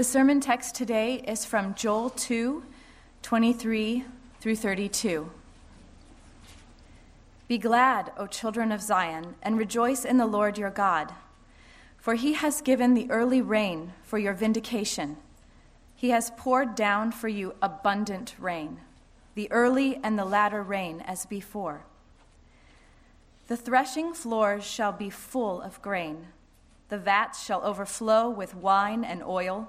The sermon text today is from Joel 2 23 through 32. Be glad, O children of Zion, and rejoice in the Lord your God, for he has given the early rain for your vindication. He has poured down for you abundant rain, the early and the latter rain as before. The threshing floors shall be full of grain, the vats shall overflow with wine and oil.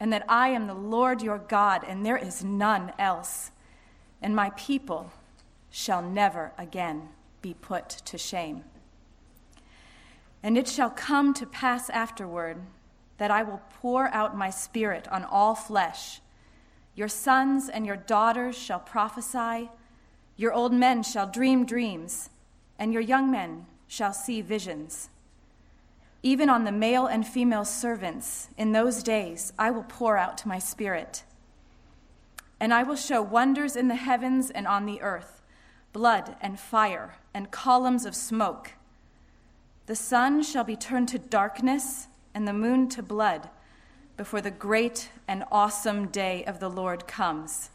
and that I am the Lord your God, and there is none else. And my people shall never again be put to shame. And it shall come to pass afterward that I will pour out my spirit on all flesh. Your sons and your daughters shall prophesy, your old men shall dream dreams and your young men shall see visions. Even on the male and female servants in those days I will pour out my spirit. And I will show wonders in the heavens and on the earth blood and fire and columns of smoke. The sun shall be turned to darkness and the moon to blood before the great and awesome day of the Lord comes.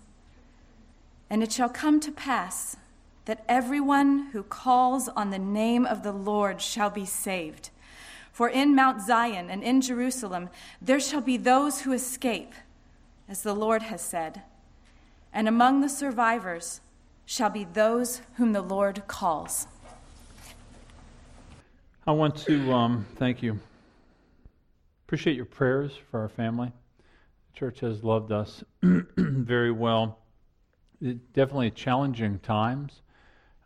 And it shall come to pass that everyone who calls on the name of the Lord shall be saved. For in Mount Zion and in Jerusalem there shall be those who escape, as the Lord has said, and among the survivors shall be those whom the Lord calls. I want to um, thank you. Appreciate your prayers for our family. The church has loved us very well. It, definitely challenging times.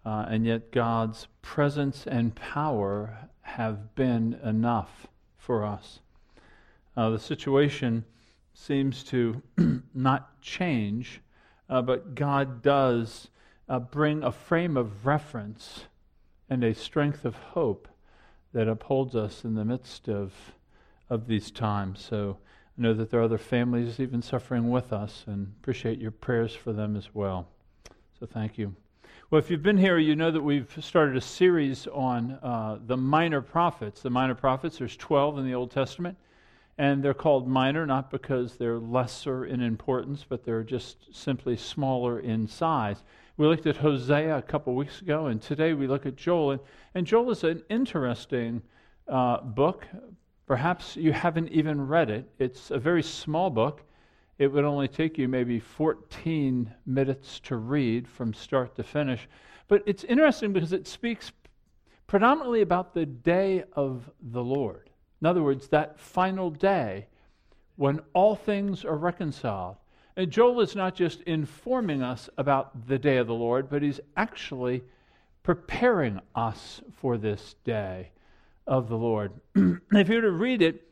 Uh, and yet, God's presence and power have been enough for us. Uh, the situation seems to not change, uh, but God does uh, bring a frame of reference and a strength of hope that upholds us in the midst of, of these times. So I know that there are other families even suffering with us, and appreciate your prayers for them as well. So thank you. Well, if you've been here, you know that we've started a series on uh, the minor prophets. The minor prophets, there's 12 in the Old Testament, and they're called minor not because they're lesser in importance, but they're just simply smaller in size. We looked at Hosea a couple weeks ago, and today we look at Joel. And, and Joel is an interesting uh, book. Perhaps you haven't even read it. It's a very small book it would only take you maybe 14 minutes to read from start to finish. But it's interesting because it speaks predominantly about the day of the Lord. In other words, that final day when all things are reconciled. And Joel is not just informing us about the day of the Lord, but he's actually preparing us for this day of the Lord. if you were to read it,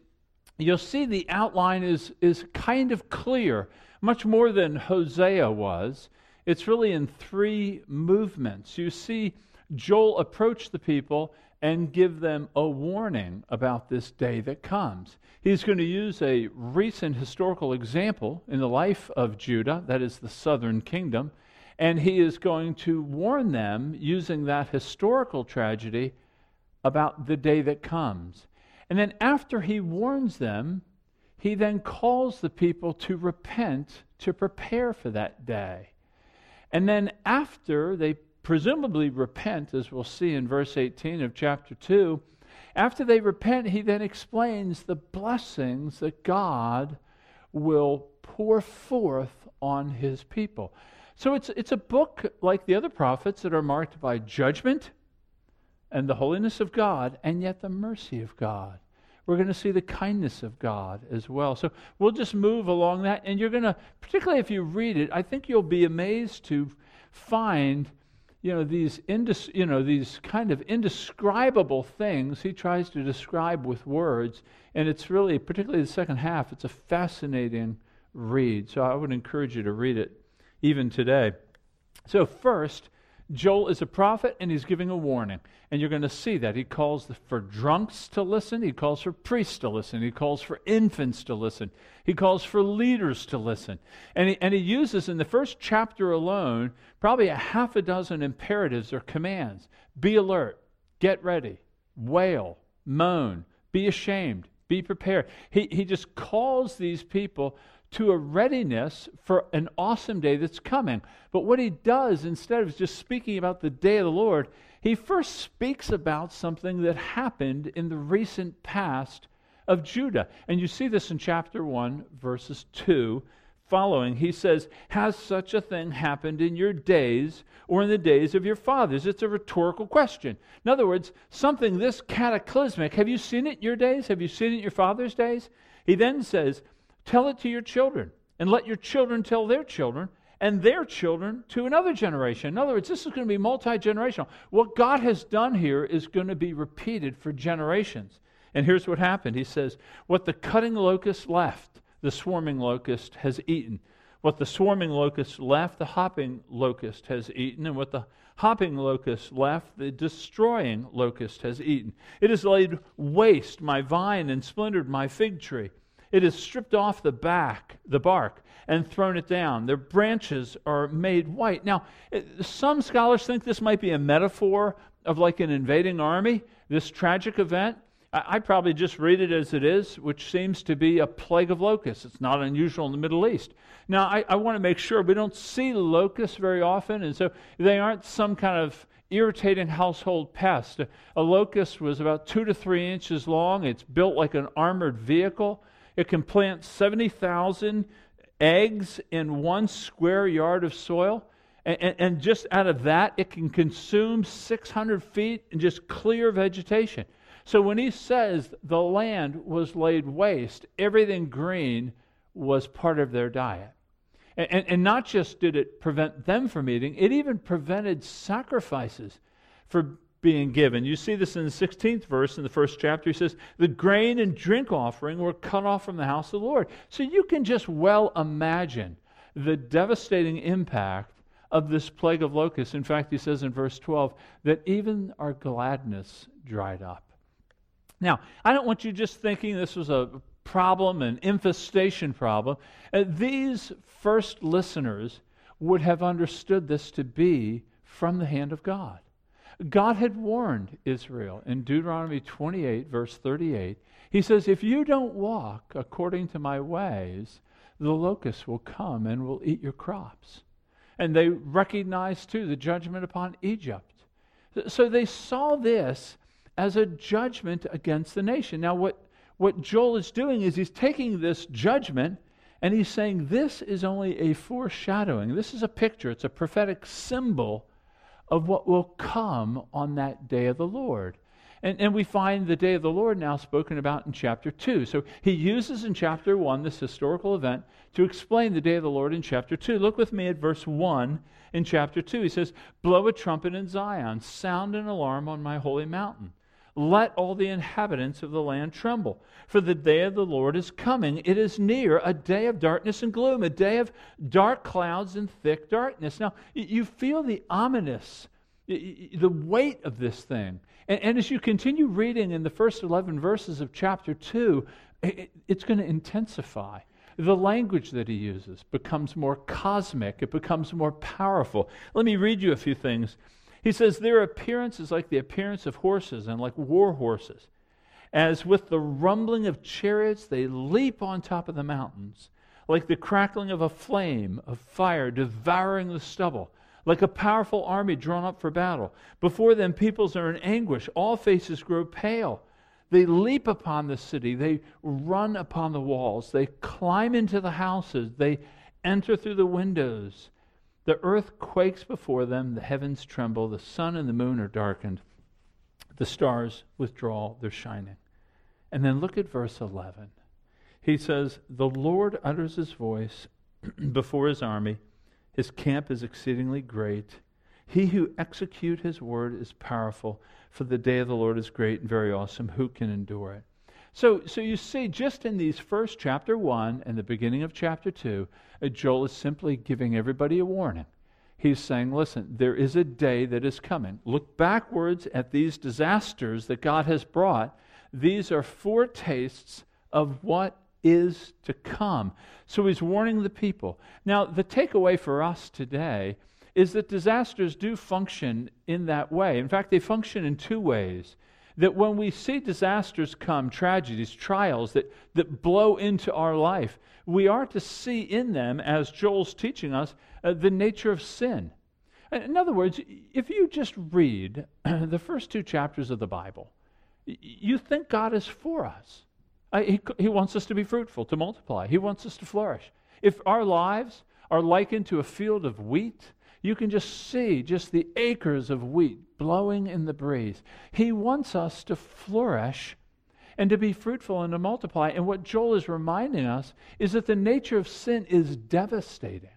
you'll see the outline is, is kind of clear, much more than Hosea was. It's really in three movements. You see Joel approach the people and give them a warning about this day that comes. He's going to use a recent historical example in the life of Judah, that is the southern kingdom, and he is going to warn them using that historical tragedy about the day that comes. And then after he warns them, he then calls the people to repent to prepare for that day. And then after they presumably repent, as we'll see in verse 18 of chapter 2, after they repent, he then explains the blessings that God will pour forth on his people. So it's, it's a book like the other prophets that are marked by judgment and the holiness of God, and yet the mercy of God. We're going to see the kindness of God as well. So we'll just move along that, and you're going to, particularly if you read it, I think you'll be amazed to find, you know, these indis, you know, these kind of indescribable things he tries to describe with words, and it's really, particularly the second half, it's a fascinating read. So I would encourage you to read it even today. So, first, Joel is a prophet and he's giving a warning. And you're going to see that. He calls for drunks to listen. He calls for priests to listen. He calls for infants to listen. He calls for leaders to listen. And he, and he uses in the first chapter alone probably a half a dozen imperatives or commands be alert, get ready, wail, moan, be ashamed, be prepared. He, he just calls these people to a readiness for an awesome day that's coming. But what he does, instead of just speaking about the day of the Lord, he first speaks about something that happened in the recent past of Judah. And you see this in chapter 1, verses 2 following. He says, Has such a thing happened in your days or in the days of your fathers? It's a rhetorical question. In other words, something this cataclysmic, have you seen it in your days? Have you seen it in your father's days? He then says, Tell it to your children, and let your children tell their children, and their children to another generation. In other words, this is going to be multi generational. What God has done here is going to be repeated for generations. And here's what happened He says, What the cutting locust left, the swarming locust has eaten. What the swarming locust left, the hopping locust has eaten. And what the hopping locust left, the destroying locust has eaten. It has laid waste my vine and splintered my fig tree. It has stripped off the back, the bark, and thrown it down. Their branches are made white. Now, eh, some scholars think this might be a metaphor of like an invading army, this tragic event. I probably just read it as it is, which seems to be a plague of locusts. It's not unusual in the Middle East. Now, I, I want to make sure we don't see locusts very often, and so they aren't some kind of irritating household pest. A locust was about two to three inches long. It's built like an armored vehicle. It can plant 70,000 eggs in one square yard of soil. And, and, and, just out of that, it can consume 600 feet and just clear vegetation. So when he says the land was laid waste, everything green was part of their diet. And, and, and not just did it prevent them from eating, it even prevented sacrifices for being given. You see this in the 16th verse in the first chapter. He says, The grain and drink offering were cut off from the house of the Lord. So you can just well imagine the devastating impact of this plague of locusts. In fact, he says in verse 12 that even our gladness dried up. Now, I don't want you just thinking this was a problem, an infestation problem. Uh, these first listeners would have understood this to be from the hand of God. God had warned Israel in Deuteronomy 28, verse 38. He says, If you don't walk according to my ways, the locusts will come and will eat your crops. And they recognized, too, the judgment upon Egypt. So they saw this as a judgment against the nation. Now, what, what Joel is doing is he's taking this judgment and he's saying this is only a foreshadowing. This is a picture, it's a prophetic symbol of what will come on that day of the Lord. And, and we find the day of the Lord now spoken about in chapter 2. So he uses in chapter 1 this historical event to explain the day of the Lord in chapter 2. Look with me at verse 1 in chapter 2. He says, Blow a trumpet in Zion, sound an alarm on my holy mountain. Let all the inhabitants of the land tremble. For the day of the Lord is coming. It is near, a day of darkness and gloom, a day of dark clouds and thick darkness. Now, you feel the ominous, the weight of this thing. And, as you continue reading in the first 11 verses of chapter 2, it, it's going to intensify. The language that he uses becomes more cosmic, it becomes more powerful. Let me read you a few things he says, Their appearance is like the appearance of horses and like war horses. As with the rumbling of chariots, they leap on top of the mountains, like the crackling of a flame of fire devouring the stubble, like a powerful army drawn up for battle. Before them, peoples are in anguish, all faces grow pale. They leap upon the city, they run upon the walls, they climb into the houses, they enter through the windows. The earth quakes before them, the heavens tremble, the sun and the moon are darkened, the stars withdraw their shining. And then look at verse 11. He says, The Lord utters his voice before his army, his camp is exceedingly great. He who execute his word is powerful, for the day of the Lord is great and very awesome. Who can endure it? So, so you see, just in these first chapter 1 and the beginning of chapter 2, uh, Joel is simply giving everybody a warning. He's saying, listen, there is a day that is coming. Look backwards at these disasters that God has brought. These are foretastes of what is to come. So he's warning the people. Now, the takeaway for us today is that disasters do function in that way. In fact, they function in two ways. That when we see disasters come, tragedies, trials that, that blow into our life, we are to see in them, as Joel's teaching us, uh, the nature of sin. In other words, if you just read the first two chapters of the Bible, you think God is for us. Uh, he, he wants us to be fruitful, to multiply. He wants us to flourish. If our lives are likened to a field of wheat, you can just see just the acres of wheat blowing in the breeze. He wants us to flourish and to be fruitful and to multiply. And what Joel is reminding us is that the nature of sin is devastating,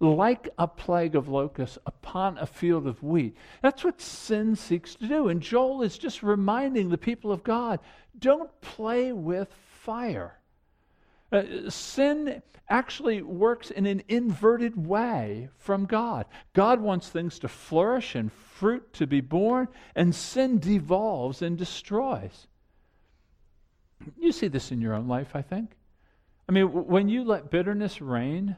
like a plague of locusts upon a field of wheat. That's what sin seeks to do. And Joel is just reminding the people of God don't play with fire. Uh, sin actually works in an inverted way from God. God wants things to flourish and fruit to be born, and sin devolves and destroys. You see this in your own life, I think. I mean, when you let bitterness reign,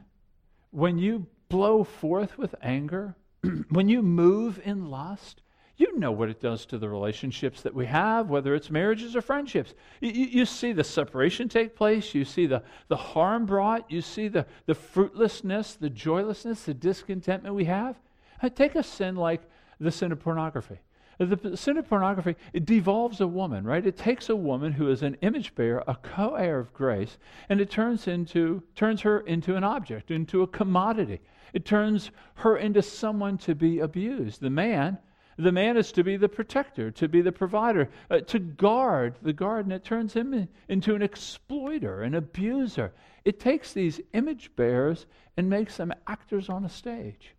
when you blow forth with anger, when you move in lust, you know what it does to the relationships that we have, whether it's marriages or friendships. You, you, see the separation take place, you see the, the harm brought, you see the, the fruitlessness, the joylessness, the discontentment we have. Uh, take a sin like the sin of pornography. The sin of pornography, it devolves a woman, right? It takes a woman who is an image bearer, a co-heir of grace, and it turns into turns her into an object, into a commodity. It turns her into someone to be abused. The man the man is to be the protector, to be the provider, uh, to guard the garden. It turns him in, into an exploiter, an abuser. It takes these image bearers and makes them actors on a stage.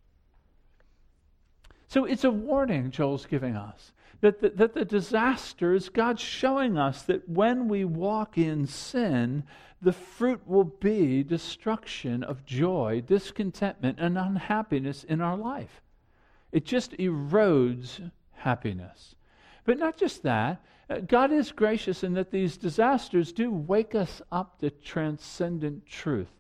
So it's a warning Joel's giving us that the, that the disasters, God's showing us that when we walk in sin, the fruit will be destruction of joy, discontentment, and unhappiness in our life. It just erodes happiness. But not just that, uh, God is gracious in that these disasters do wake us up to transcendent truth.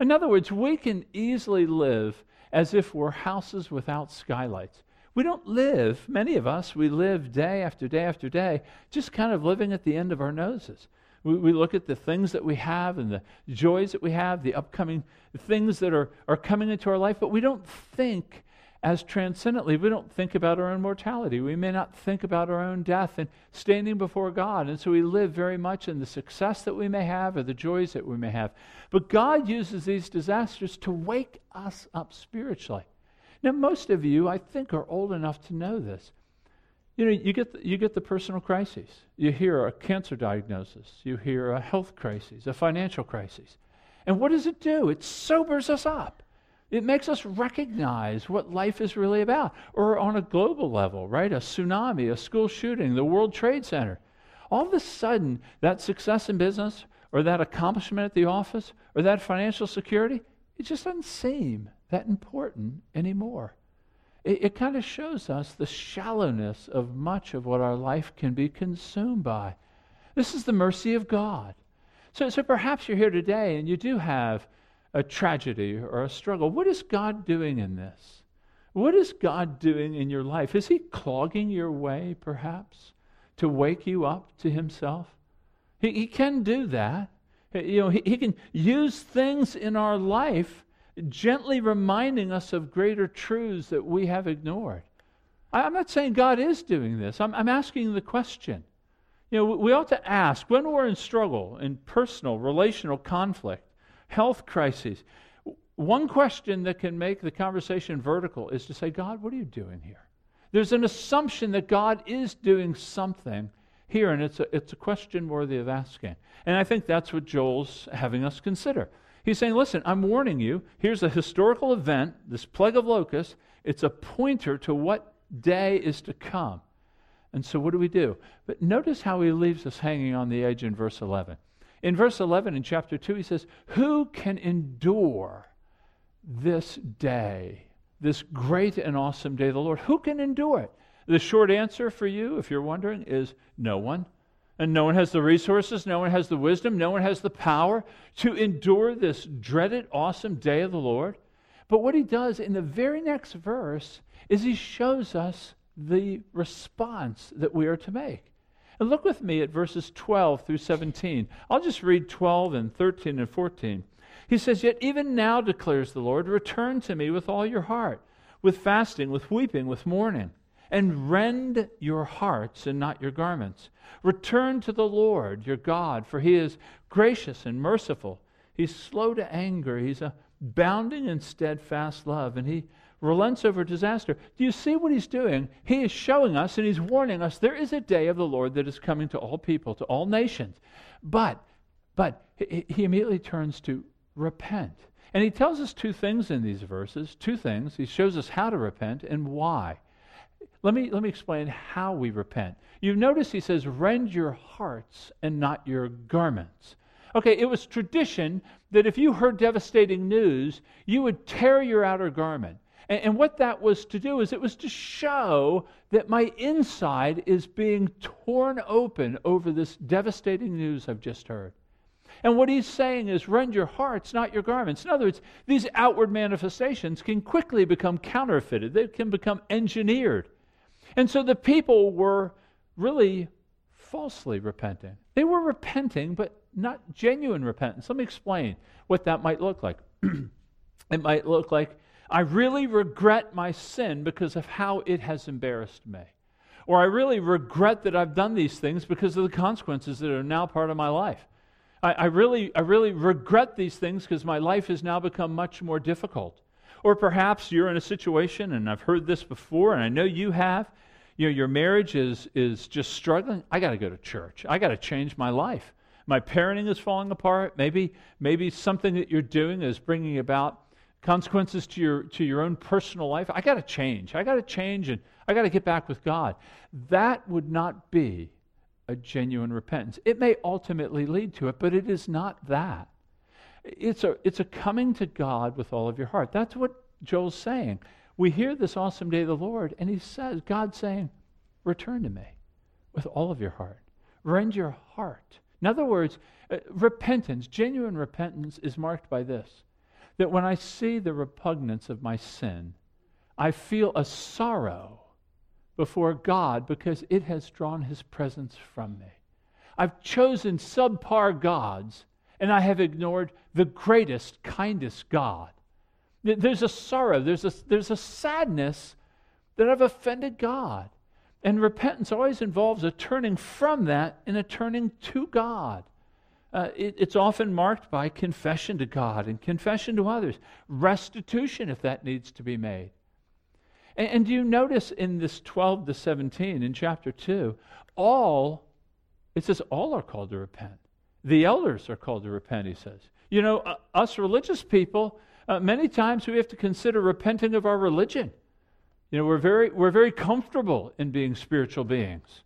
In other words, we can easily live as if we're houses without skylights. We don't live, many of us, we live day after day after day, just kind of living at the end of our noses. We, we look at the things that we have and the joys that we have, the upcoming things that are, are coming into our life, but we don't think as transcendently. We don't think about our own mortality. We may not think about our own death and standing before God. And so we live very much in the success that we may have or the joys that we may have. But God uses these disasters to wake us up spiritually. Now, most of you, I think, are old enough to know this. You know, you get, the, you get the personal crises. You hear a cancer diagnosis. You hear a health crisis, a financial crisis. And what does it do? It sobers us up. It makes us recognize what life is really about. Or on a global level, right? A tsunami, a school shooting, the World Trade Center. All of a sudden, that success in business or that accomplishment at the office or that financial security, it just doesn't seem that important anymore. It, it kind of shows us the shallowness of much of what our life can be consumed by. This is the mercy of God. So, so perhaps you're here today and you do have a tragedy or a struggle. What is God doing in this? What is God doing in your life? Is He clogging your way, perhaps, to wake you up to Himself? He, he can do that. You know, he, he can use things in our life gently reminding us of greater truths that we have ignored. I, am not saying God is doing this. I'm, I'm asking the question. You know, we ought to ask when we're in struggle, in personal, relational conflict, health crises. One question that can make the conversation vertical is to say, God, what are you doing here? There's an assumption that God is doing something here, and it's a, it's a question worthy of asking. And I think that's what Joel's having us consider. He's saying, listen, I'm warning you. Here's a historical event, this plague of locusts. It's a pointer to what day is to come. And so, what do we do? But notice how he leaves us hanging on the edge in verse 11. In verse 11 in chapter 2, he says, Who can endure this day, this great and awesome day of the Lord? Who can endure it? The short answer for you, if you're wondering, is no one. And no one has the resources, no one has the wisdom, no one has the power to endure this dreaded, awesome day of the Lord. But what he does in the very next verse is he shows us the response that we are to make. And look with me at verses 12 through 17. I'll just read 12 and 13 and 14. He says, Yet even now declares the Lord, return to me with all your heart, with fasting, with weeping, with mourning, and rend your hearts and not your garments. Return to the Lord your God, for he is gracious and merciful. He's slow to anger, he's abounding in steadfast love, and he relents over disaster. Do you see what he's doing? He is showing us and he's warning us there is a day of the Lord that is coming to all people, to all nations. But, but he immediately turns to repent. And he tells us two things in these verses, two things. He shows us how to repent and why. Let me, let me explain how we repent. You notice he says, rend your hearts and not your garments. Okay, it was tradition that if you heard devastating news, you would tear your outer garment. And, and what that was to do is it was to show that my inside is being torn open over this devastating news I've just heard. And what he's saying is, rend your hearts, not your garments. In other words, these outward manifestations can quickly become counterfeited, they can become engineered. And so the people were really falsely repenting. They were repenting, but not genuine repentance. Let me explain what that might look like. it might look like I really regret my sin because of how it has embarrassed me. Or I really regret that I've done these things because of the consequences that are now part of my life. I, I really, I really regret these things because my life has now become much more difficult. Or perhaps you're in a situation, and I've heard this before, and I know you have. You know, your marriage is, is just struggling. I got to go to church. I got to change my life. My parenting is falling apart. Maybe, maybe something that you're doing is bringing about consequences to your to your own personal life i got to change. I got to change and i got to get back with god. That would not be a genuine repentance. It may ultimately lead to it but it is not that. It's a it's a coming to god with all of your heart. That's what joel's saying. We hear this awesome day of the lord and he says god's saying return to me with all of your heart. Rend your heart. In other words uh, repentance genuine repentance is marked by this that when I see the repugnance of my sin, I feel a sorrow before God because it has drawn his presence from me. I've chosen subpar gods and I have ignored the greatest, kindest God. There's a sorrow, there's a, there's a sadness that I've offended God. And repentance always involves a turning from that and a turning to God. Uh, it, it's often marked by confession to God and confession to others, restitution if that needs to be made. And, and do you notice in this 12 to 17 in chapter 2, all, it says all are called to repent. The elders are called to repent, he says. You know, uh, us religious people, uh, many times we have to consider repenting of our religion. You know, we're very, we're very comfortable in being spiritual beings.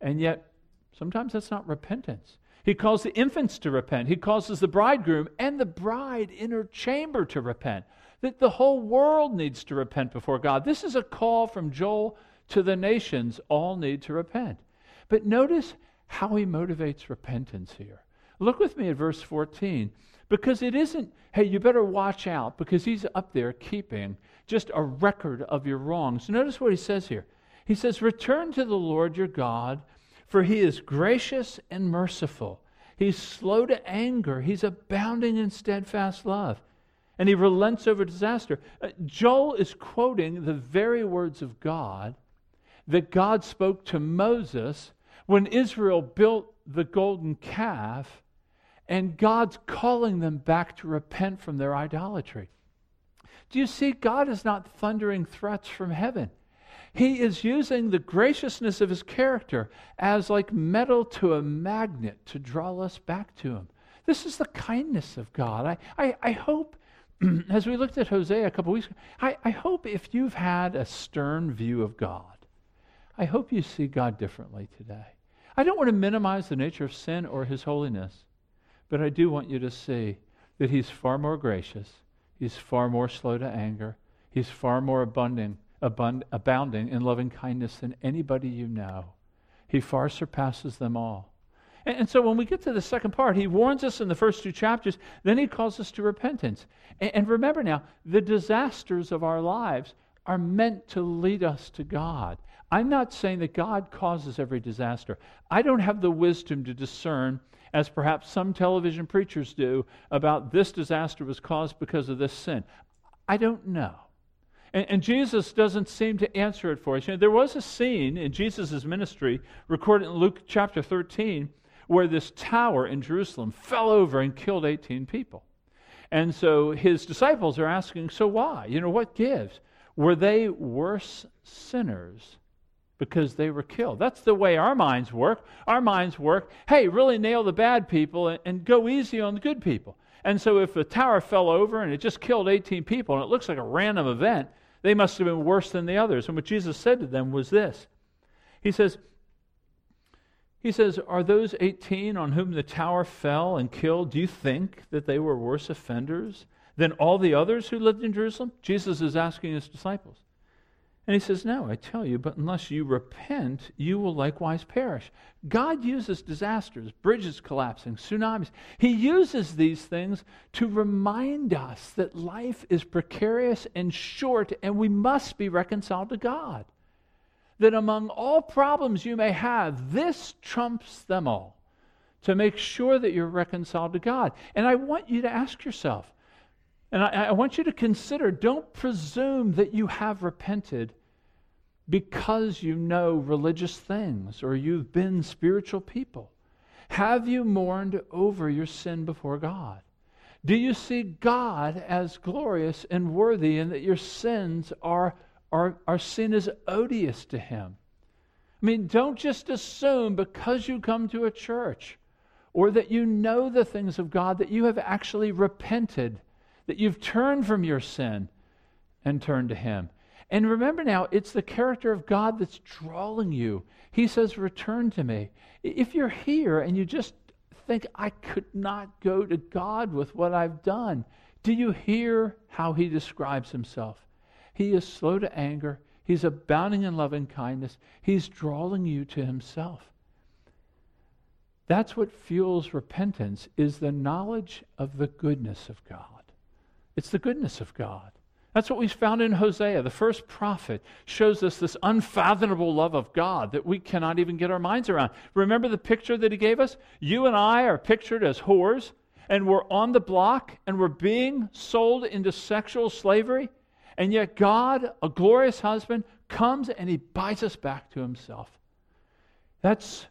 And yet, sometimes that's not repentance. He calls the infants to repent. He causes the bridegroom and the bride in her chamber to repent. That the whole world needs to repent before God. This is a call from Joel to the nations. All need to repent. But notice how he motivates repentance here. Look with me at verse 14. Because it isn't, hey, you better watch out, because he's up there keeping just a record of your wrongs. Notice what he says here. He says, Return to the Lord your God for he is gracious and merciful. He's slow to anger. He's abounding in steadfast love. And he relents over disaster. Uh, Joel is quoting the very words of God that God spoke to Moses when Israel built the golden calf, and God's calling them back to repent from their idolatry. Do you see? God is not thundering threats from heaven. He is using the graciousness of his character as like metal to a magnet to draw us back to him. This is the kindness of God. I, I, I hope, as we looked at Hosea a couple weeks ago, I, I hope if you've had a stern view of God, I hope you see God differently today. I don't want to minimize the nature of sin or his holiness, but I do want you to see that he's far more gracious, he's far more slow to anger, he's far more abundant, abund, abounding in loving kindness than anybody you know. He far surpasses them all. And, and, so when we get to the second part, he warns us in the first two chapters, then he calls us to repentance. And, and remember now, the disasters of our lives are meant to lead us to God. I'm not saying that God causes every disaster. I don't have the wisdom to discern, as perhaps some television preachers do, about this disaster was caused because of this sin. I don't know. And, and Jesus doesn't seem to answer it for us. You know, there was a scene in Jesus' ministry recorded in Luke chapter 13 where this tower in Jerusalem fell over and killed 18 people. And so his disciples are asking, so why? You know, what gives? Were they worse sinners because they were killed? That's the way our minds work. Our minds work, hey, really nail the bad people and, and go easy on the good people. And so if the tower fell over and it just killed 18 people and it looks like a random event, they must have been worse than the others. And what Jesus said to them was this He says, he says, Are those 18 on whom the tower fell and killed, do you think that they were worse offenders than all the others who lived in Jerusalem? Jesus is asking his disciples. And he says, No, I tell you, but unless you repent, you will likewise perish. God uses disasters, bridges collapsing, tsunamis. He uses these things to remind us that life is precarious and short, and we must be reconciled to God. That among all problems you may have, this trumps them all to make sure that you're reconciled to God. And I want you to ask yourself and I, I, want you to consider don't presume that you have repented because you know religious things or you've been spiritual people. Have you mourned over your sin before God? Do you see God as glorious and worthy and that your sins are, are, are seen as odious to Him? I mean, don't just assume because you come to a church or that you know the things of God that you have actually repented that you've turned from your sin and turned to Him. And remember now, it's the character of God that's drawing you. He says, Return to me. If you're here and you just think, I could not go to God with what I've done, do you hear how He describes Himself? He is slow to anger, He's abounding in loving kindness, He's drawing you to Himself. That's what fuels repentance is the knowledge of the goodness of God. It's the goodness of God. That's what we found in Hosea. The first prophet shows us this unfathomable love of God that we cannot even get our minds around. Remember the picture that he gave us? You and I are pictured as whores, and we're on the block, and we're being sold into sexual slavery. And yet, God, a glorious husband, comes and he buys us back to himself. That's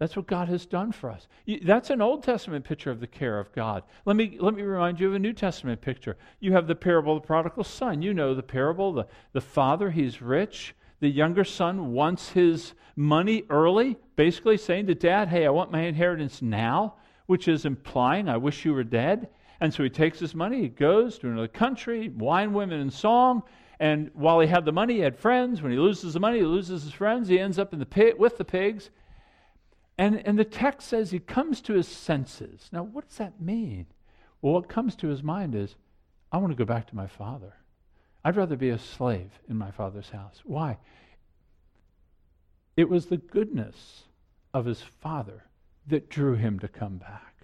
that's what God has done for us. That's an Old Testament picture of the care of God. Let me, let me remind you of a New Testament picture. You have the parable of the prodigal son. You know the parable. The, the father, he's rich. The younger son wants his money early, basically saying to dad, Hey, I want my inheritance now, which is implying, I wish you were dead. And so he takes his money, he goes to another country, wine, women, and song. And while he had the money, he had friends. When he loses the money, he loses his friends. He ends up in the pit with the pigs. And, and the text says he comes to his senses. Now, what does that mean? Well, what comes to his mind is, I want to go back to my father. I'd rather be a slave in my father's house. Why? It was the goodness of his father that drew him to come back.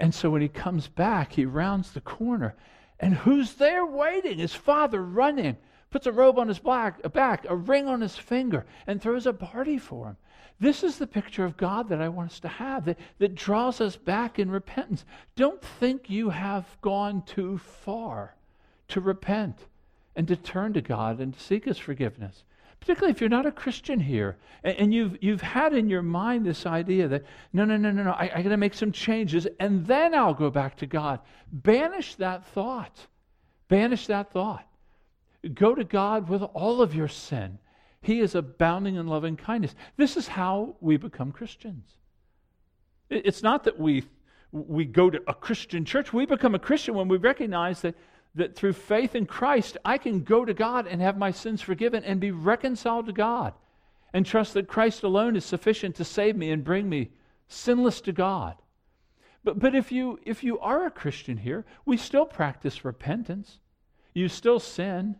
And so when he comes back, he rounds the corner. And who's there waiting? His father running, puts a robe on his back, a ring on his finger, and throws a party for him. This is the picture of God that I want us to have, that, that draws us back in repentance. Don't think you have gone too far to repent and to turn to God and to seek His forgiveness. Particularly if you're not a Christian here and, and you've, you've had in your mind this idea that, no, no, no, no, no, I, I got to make some changes and then I'll go back to God. Banish that thought. Banish that thought. Go to God with all of your sin he is abounding in loving kindness. This is how we become Christians. It's not that we, we go to a Christian church. We become a Christian when we recognize that, that through faith in Christ, I can go to God and have my sins forgiven and be reconciled to God. and trust that Christ alone is sufficient to save me and bring me sinless to God. But, but if, you, if you are a Christian here, we still practice repentance. You still sin,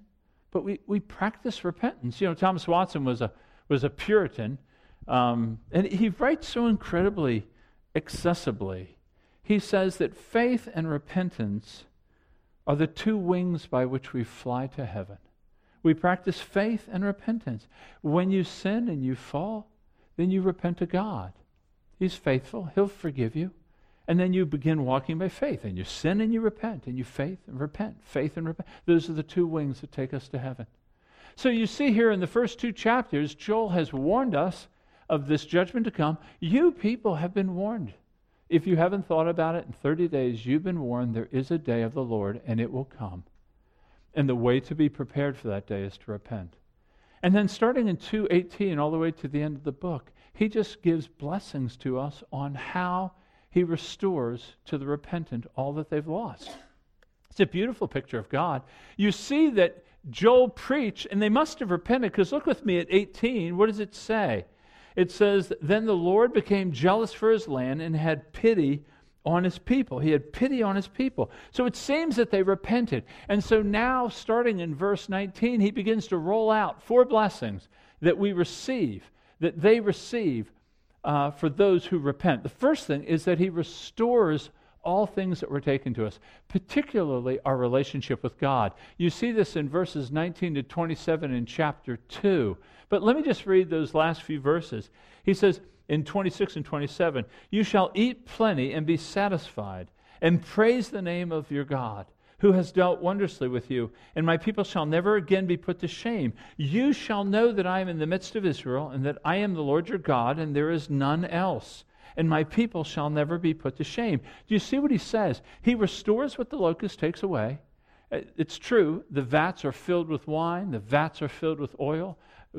but we, we practice repentance. You know, Thomas Watson was a, was a Puritan, um, and he writes so incredibly accessibly. He says that faith and repentance are the two wings by which we fly to heaven. We practice faith and repentance. When you sin and you fall, then you repent to God. He's faithful, He'll forgive you. And then you begin walking by faith, and you sin and you repent, and you faith and repent, faith and repent. Those are the two wings that take us to heaven. So you see here in the first two chapters, Joel has warned us of this judgment to come. You people have been warned. If you haven't thought about it in 30 days, you've been warned there is a day of the Lord and it will come. And the way to be prepared for that day is to repent. And then starting in 2:18 all the way to the end of the book, he just gives blessings to us on how he restores to the repentant all that they've lost. It's a beautiful picture of God. You see that Joel preached, and they must have repented, because look with me at 18. What does it say? it says, Then the Lord became jealous for his land and had pity on his people. He had pity on his people. So it seems that they repented. And so now, starting in verse 19, he begins to roll out four blessings that we receive, that they receive uh, for those who repent. The first thing is that he restores all things that were taken to us, particularly our relationship with God. You see this in verses 19 to 27 in chapter 2. But let me just read those last few verses. He says in 26 and 27 You shall eat plenty and be satisfied, and praise the name of your God. Who has dealt wondrously with you, and my people shall never again be put to shame. You shall know that I am in the midst of Israel, and that I am the Lord your God, and there is none else and my people shall never be put to shame. Do you see what he says? He restores what the locust takes away. Uh, it's true, the vats are filled with wine, the vats are filled with oil,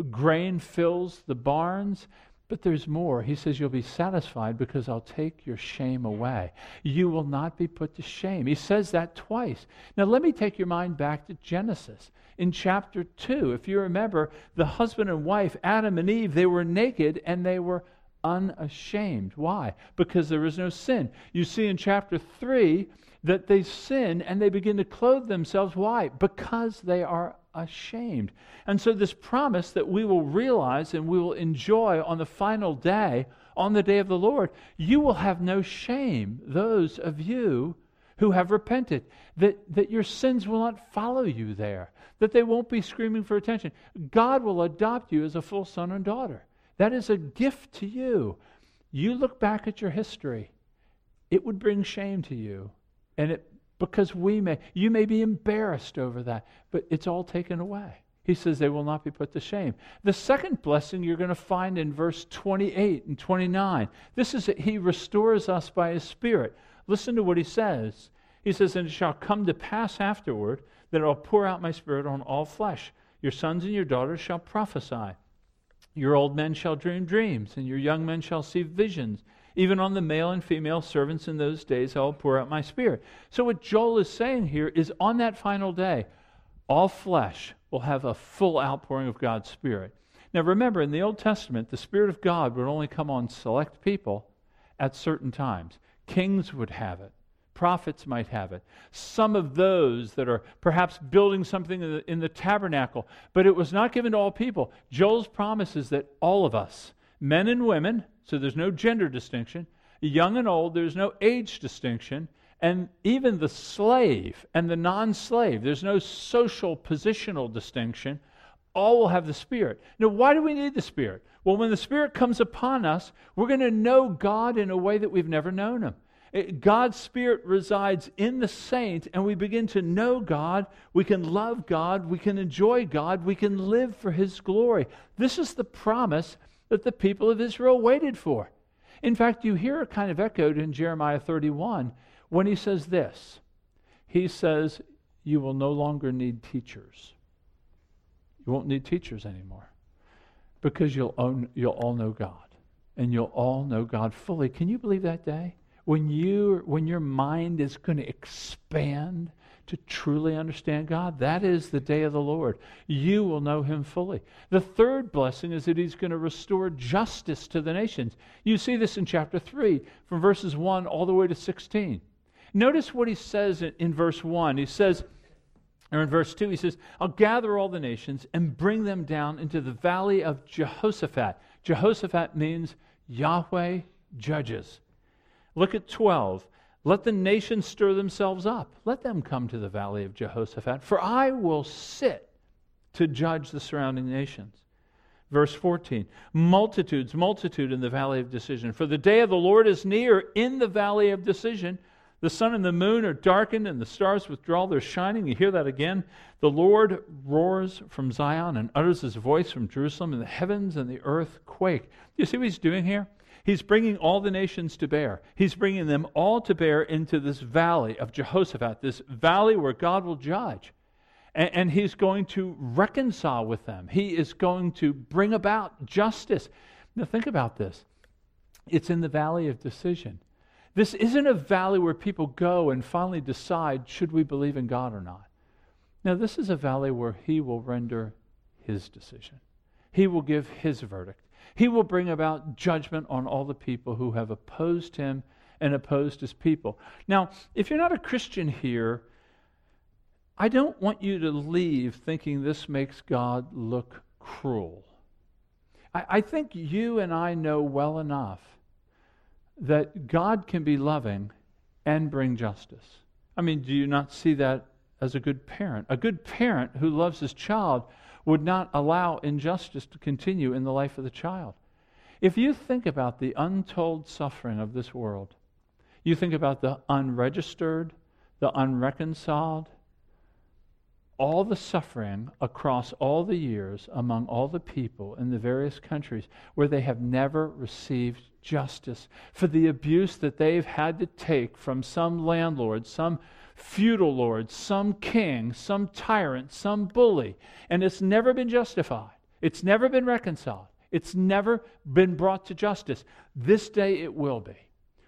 grain fills the barns, but there's more. He says, You'll be satisfied because I'll take your shame away. You will not be put to shame. He says that twice. Now, let me take your mind back to Genesis. In chapter 2, if you remember, the husband and wife, Adam and Eve, they were naked and they were unashamed. Why? Because there is no sin. You see in chapter 3 that they sin and they begin to clothe themselves. Why? Because they are ashamed. And so, this promise that we will realize and we will enjoy on the final day, on the day of the Lord, you will have no shame, those of you who have repented, that, that your sins will not follow you there, that they won't be screaming for attention. God will adopt you as a full son and daughter. That is a gift to you. You look back at your history, it would bring shame to you. And it because we may you may be embarrassed over that, but it's all taken away. He says they will not be put to shame. The second blessing you're going to find in verse 28 and 29. This is that he restores us by his spirit. Listen to what he says. He says, And it shall come to pass afterward that I'll pour out my spirit on all flesh. Your sons and your daughters shall prophesy. Your old men shall dream dreams, and your young men shall see visions. Even on the male and female servants in those days, I will pour out my spirit. So, what Joel is saying here is on that final day, all flesh will have a full outpouring of God's Spirit. Now, remember, in the Old Testament, the Spirit of God would only come on select people at certain times. Kings would have it, prophets might have it. Some of those that are perhaps building something in the, in the, tabernacle, but it was not given to all people. Joel's promise is that all of us, men and women, so there's no gender distinction, young and old, there's no age distinction, and even the slave and the non slave, there's no social positional distinction. All will have the Spirit. Now, why do we need the Spirit? Well, when the Spirit comes upon us, we're going to know God in a way that we've never known Him. God's Spirit resides in the saint, and we begin to know God. We can love God. We can enjoy God. We can live for His glory. This is the promise that the people of Israel waited for. In fact, you hear it kind of echoed in Jeremiah 31 when he says this He says, You will no longer need teachers. You won't need teachers anymore because you'll, own, you'll all know God and you'll all know God fully. Can you believe that day? when, you, when your mind is going to expand to truly understand God. That is the day of the Lord. You will know him fully. The third blessing is that he's going to restore justice to the nations. You see this in chapter 3, from verses 1 all the way to 16. Notice what he says in, in verse 1. He says, or in verse 2, he says, I'll gather all the nations and bring them down into the valley of Jehoshaphat. Jehoshaphat means Yahweh judges. Look at 12. Let the nations stir themselves up. Let them come to the valley of Jehoshaphat, for I will sit to judge the surrounding nations. Verse 14 Multitudes, multitude in the valley of decision. For the day of the Lord is near in the valley of decision. The sun and the moon are darkened, and the stars withdraw their shining. You hear that again? The Lord roars from Zion and utters his voice from Jerusalem, and the heavens and the earth quake. Do you see what he's doing here? He's bringing all the nations to bear. He's bringing them all to bear into this valley of Jehoshaphat, this valley where God will judge. And, and, he's going to reconcile with them. He is going to bring about justice. Now, think about this it's in the valley of decision. This isn't a valley where people go and finally decide should we believe in God or not. Now, this is a valley where he will render his decision, he will give his verdict. He will bring about judgment on all the people who have opposed him and opposed his people. Now, if you're not a Christian here, I don't want you to leave thinking this makes God look cruel. I, I think you and I know well enough that God can be loving and bring justice. I mean, do you not see that as a good parent? A good parent who loves his child would not allow injustice to continue in the life of the child. If you think about the untold suffering of this world, you think about the unregistered, the unreconciled, all the suffering across all the years among all the people in the various countries where they have never received justice for the abuse that they've had to take from some landlord, some feudal lord, some king, some tyrant, some bully, and it's never been justified. It's never been reconciled. It's never been brought to justice. This day it will be.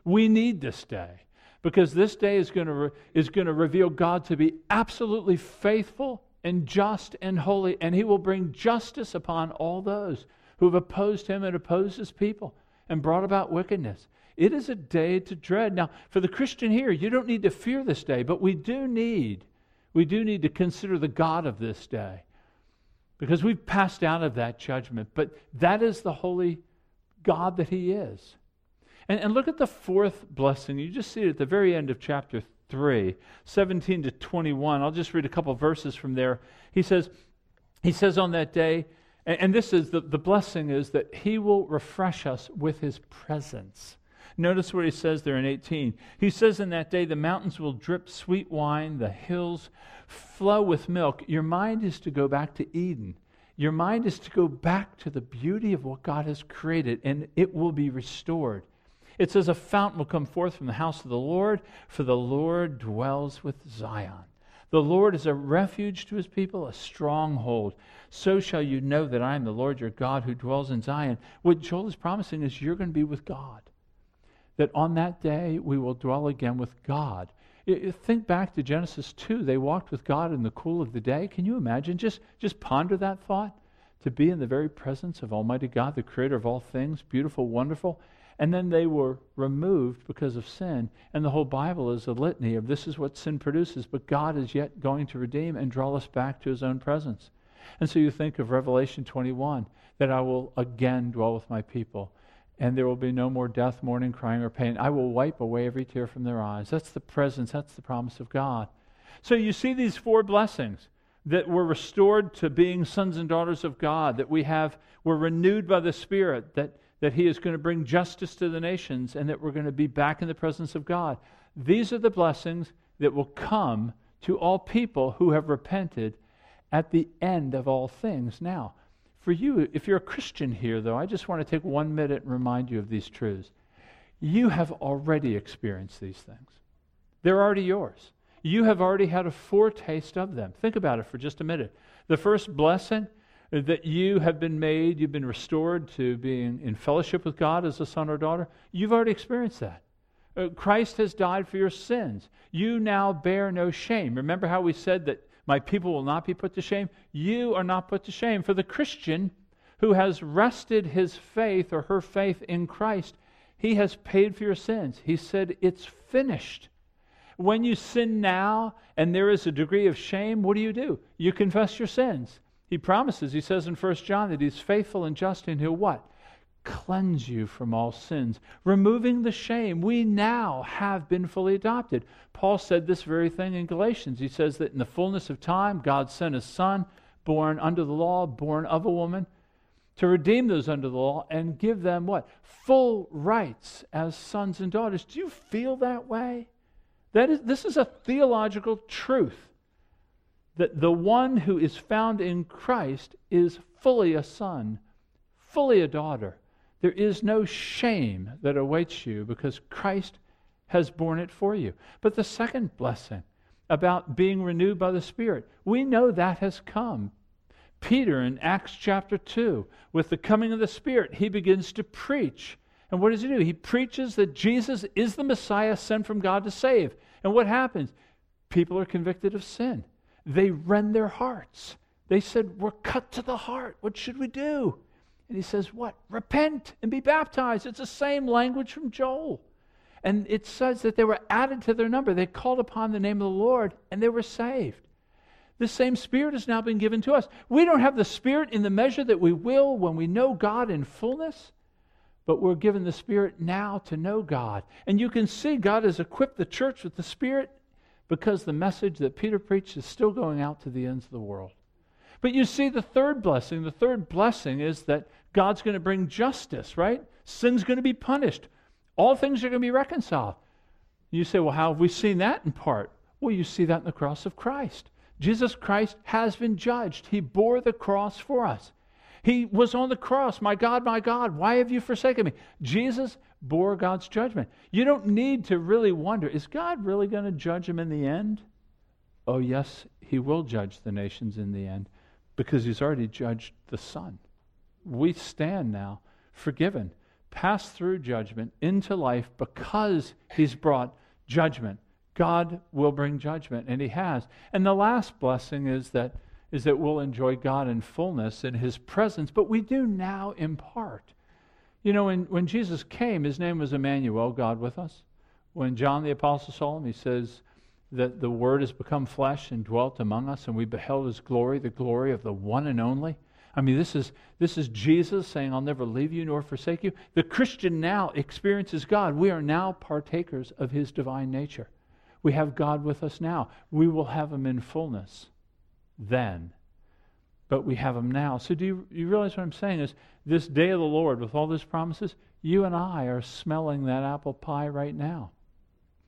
We need this day because this day is going to, re- is going to reveal God to be absolutely faithful and just and holy, and He will bring justice upon all those who have opposed Him and opposed His people and brought about wickedness. It is a day to dread. Now, for the Christian here, you don't need to fear this day, but we do need, we do need to consider the God of this day. Because we've passed out of that judgment. But that is the holy God that He is. And, and look at the fourth blessing. You just see it at the very end of chapter 3, 17 to 21. I'll just read a couple verses from there. He says, He says on that day, and, and this is the, the blessing is that He will refresh us with His presence. Notice what he says there in 18. He says, In that day, the mountains will drip sweet wine, the hills flow with milk. Your mind is to go back to Eden. Your mind is to go back to the beauty of what God has created, and it will be restored. It says, A fountain will come forth from the house of the Lord, for the Lord dwells with Zion. The Lord is a refuge to his people, a stronghold. So shall you know that I am the Lord your God who dwells in Zion. What Joel is promising is you're going to be with God that on that day we will dwell again with God. think back to Genesis 2. They walked with God in the cool of the day. Can you imagine? Just, just ponder that thought. To be in the very presence of Almighty God, the creator of all things, beautiful, wonderful. And then they were removed because of sin. And the whole Bible is a litany of this is what sin produces, but God is yet going to redeem and draw us back to his own presence. And so you think of Revelation 21 that I will again dwell with my people and there will be no more death, mourning, crying, or pain. I will wipe away every tear from their eyes. That's the presence, that's the promise of God. So you see these four blessings that we're restored to being sons and daughters of God, that we have, we're renewed by the Spirit, that, that He is going to bring justice to the nations, and that we're going to be back in the presence of God. These are the blessings that will come to all people who have repented at the end of all things. Now, for you, if you're a Christian here, though, I just want to take one minute and remind you of these truths. You have already experienced these things, they're already yours. You have already had a foretaste of them. Think about it for just a minute. The first blessing that you have been made, you've been restored to being in fellowship with God as a son or daughter, you've already experienced that. Uh, Christ has died for your sins. You now bear no shame. Remember how we said that my people will not be put to shame? You are not put to shame. For the Christian who has rested his faith or her faith in Christ, he has paid for your sins. He said, It's finished. When you sin now and there is a degree of shame, what do you do? You confess your sins. He promises, he says in 1 John, that he's faithful and just and he'll what? Cleanse you from all sins, removing the shame. We now have been fully adopted. Paul said this very thing in Galatians. He says that in the fullness of time, God sent his son, born under the law, born of a woman, to redeem those under the law and give them what? Full rights as sons and daughters. Do you feel that way? That is, this is a theological truth that the one who is found in Christ is fully a son, fully a daughter. There is no shame that awaits you because Christ has borne it for you. But the second blessing about being renewed by the Spirit, we know that has come. Peter in Acts chapter 2, with the coming of the Spirit, he begins to preach. And what does he do? He preaches that Jesus is the Messiah sent from God to save. And what happens? People are convicted of sin. They rend their hearts. They said, We're cut to the heart. What should we do? And he says, What? Repent and be baptized. It's the same language from Joel. And it says that they were added to their number. They called upon the name of the Lord and they were saved. The same Spirit has now been given to us. We don't have the Spirit in the measure that we will when we know God in fullness, but we're given the Spirit now to know God. And you can see God has equipped the church with the Spirit because the message that Peter preached is still going out to the ends of the world. But you see, the third blessing, the third blessing is that God's going to bring justice, right? Sin's going to be punished. All things are going to be reconciled. You say, well, how have we seen that in part? Well, you see that in the cross of Christ. Jesus Christ has been judged. He bore the cross for us. He was on the cross. My God, my God, why have you forsaken me? Jesus bore God's judgment. You don't need to really wonder is God really going to judge him in the end? Oh, yes, he will judge the nations in the end because he's already judged the Son. We stand now forgiven, passed through judgment into life because he's brought judgment God will bring judgment, and He has. And the last blessing is that is that we'll enjoy God in fullness in His presence, but we do now in part. You know, when, when Jesus came, His name was Emmanuel, God with us. When John the Apostle saw Him, he says that the Word has become flesh and dwelt among us, and we beheld His glory, the glory of the one and only. I mean, this is, this is Jesus saying, I'll never leave you nor forsake you. The Christian now experiences God. We are now partakers of His divine nature. We have God with us now. We will have Him in fullness then. But we have Him now. So, do you, you realize what I'm saying? Is this day of the Lord, with all these promises, you and I are smelling that apple pie right now.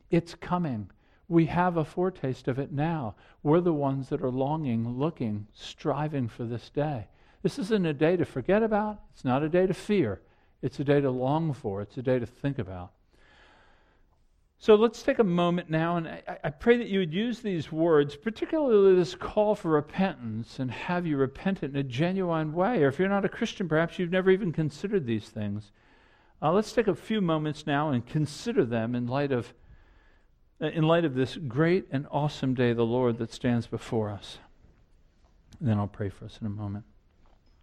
It's coming. We have a foretaste of it now. We're the ones that are longing, looking, striving for this day. This isn't a day to forget about. It's not a day to fear. It's a day to long for. It's a day to think about. So let's take a moment now, and I, I, pray that you would use these words, particularly this call for repentance, and have you repent in a genuine way. Or if you're not a Christian, perhaps you've never even considered these things. Uh, let's take a few moments now and consider them in light of in light of this great and awesome day, the Lord that stands before us. And then I'll pray for us in a moment.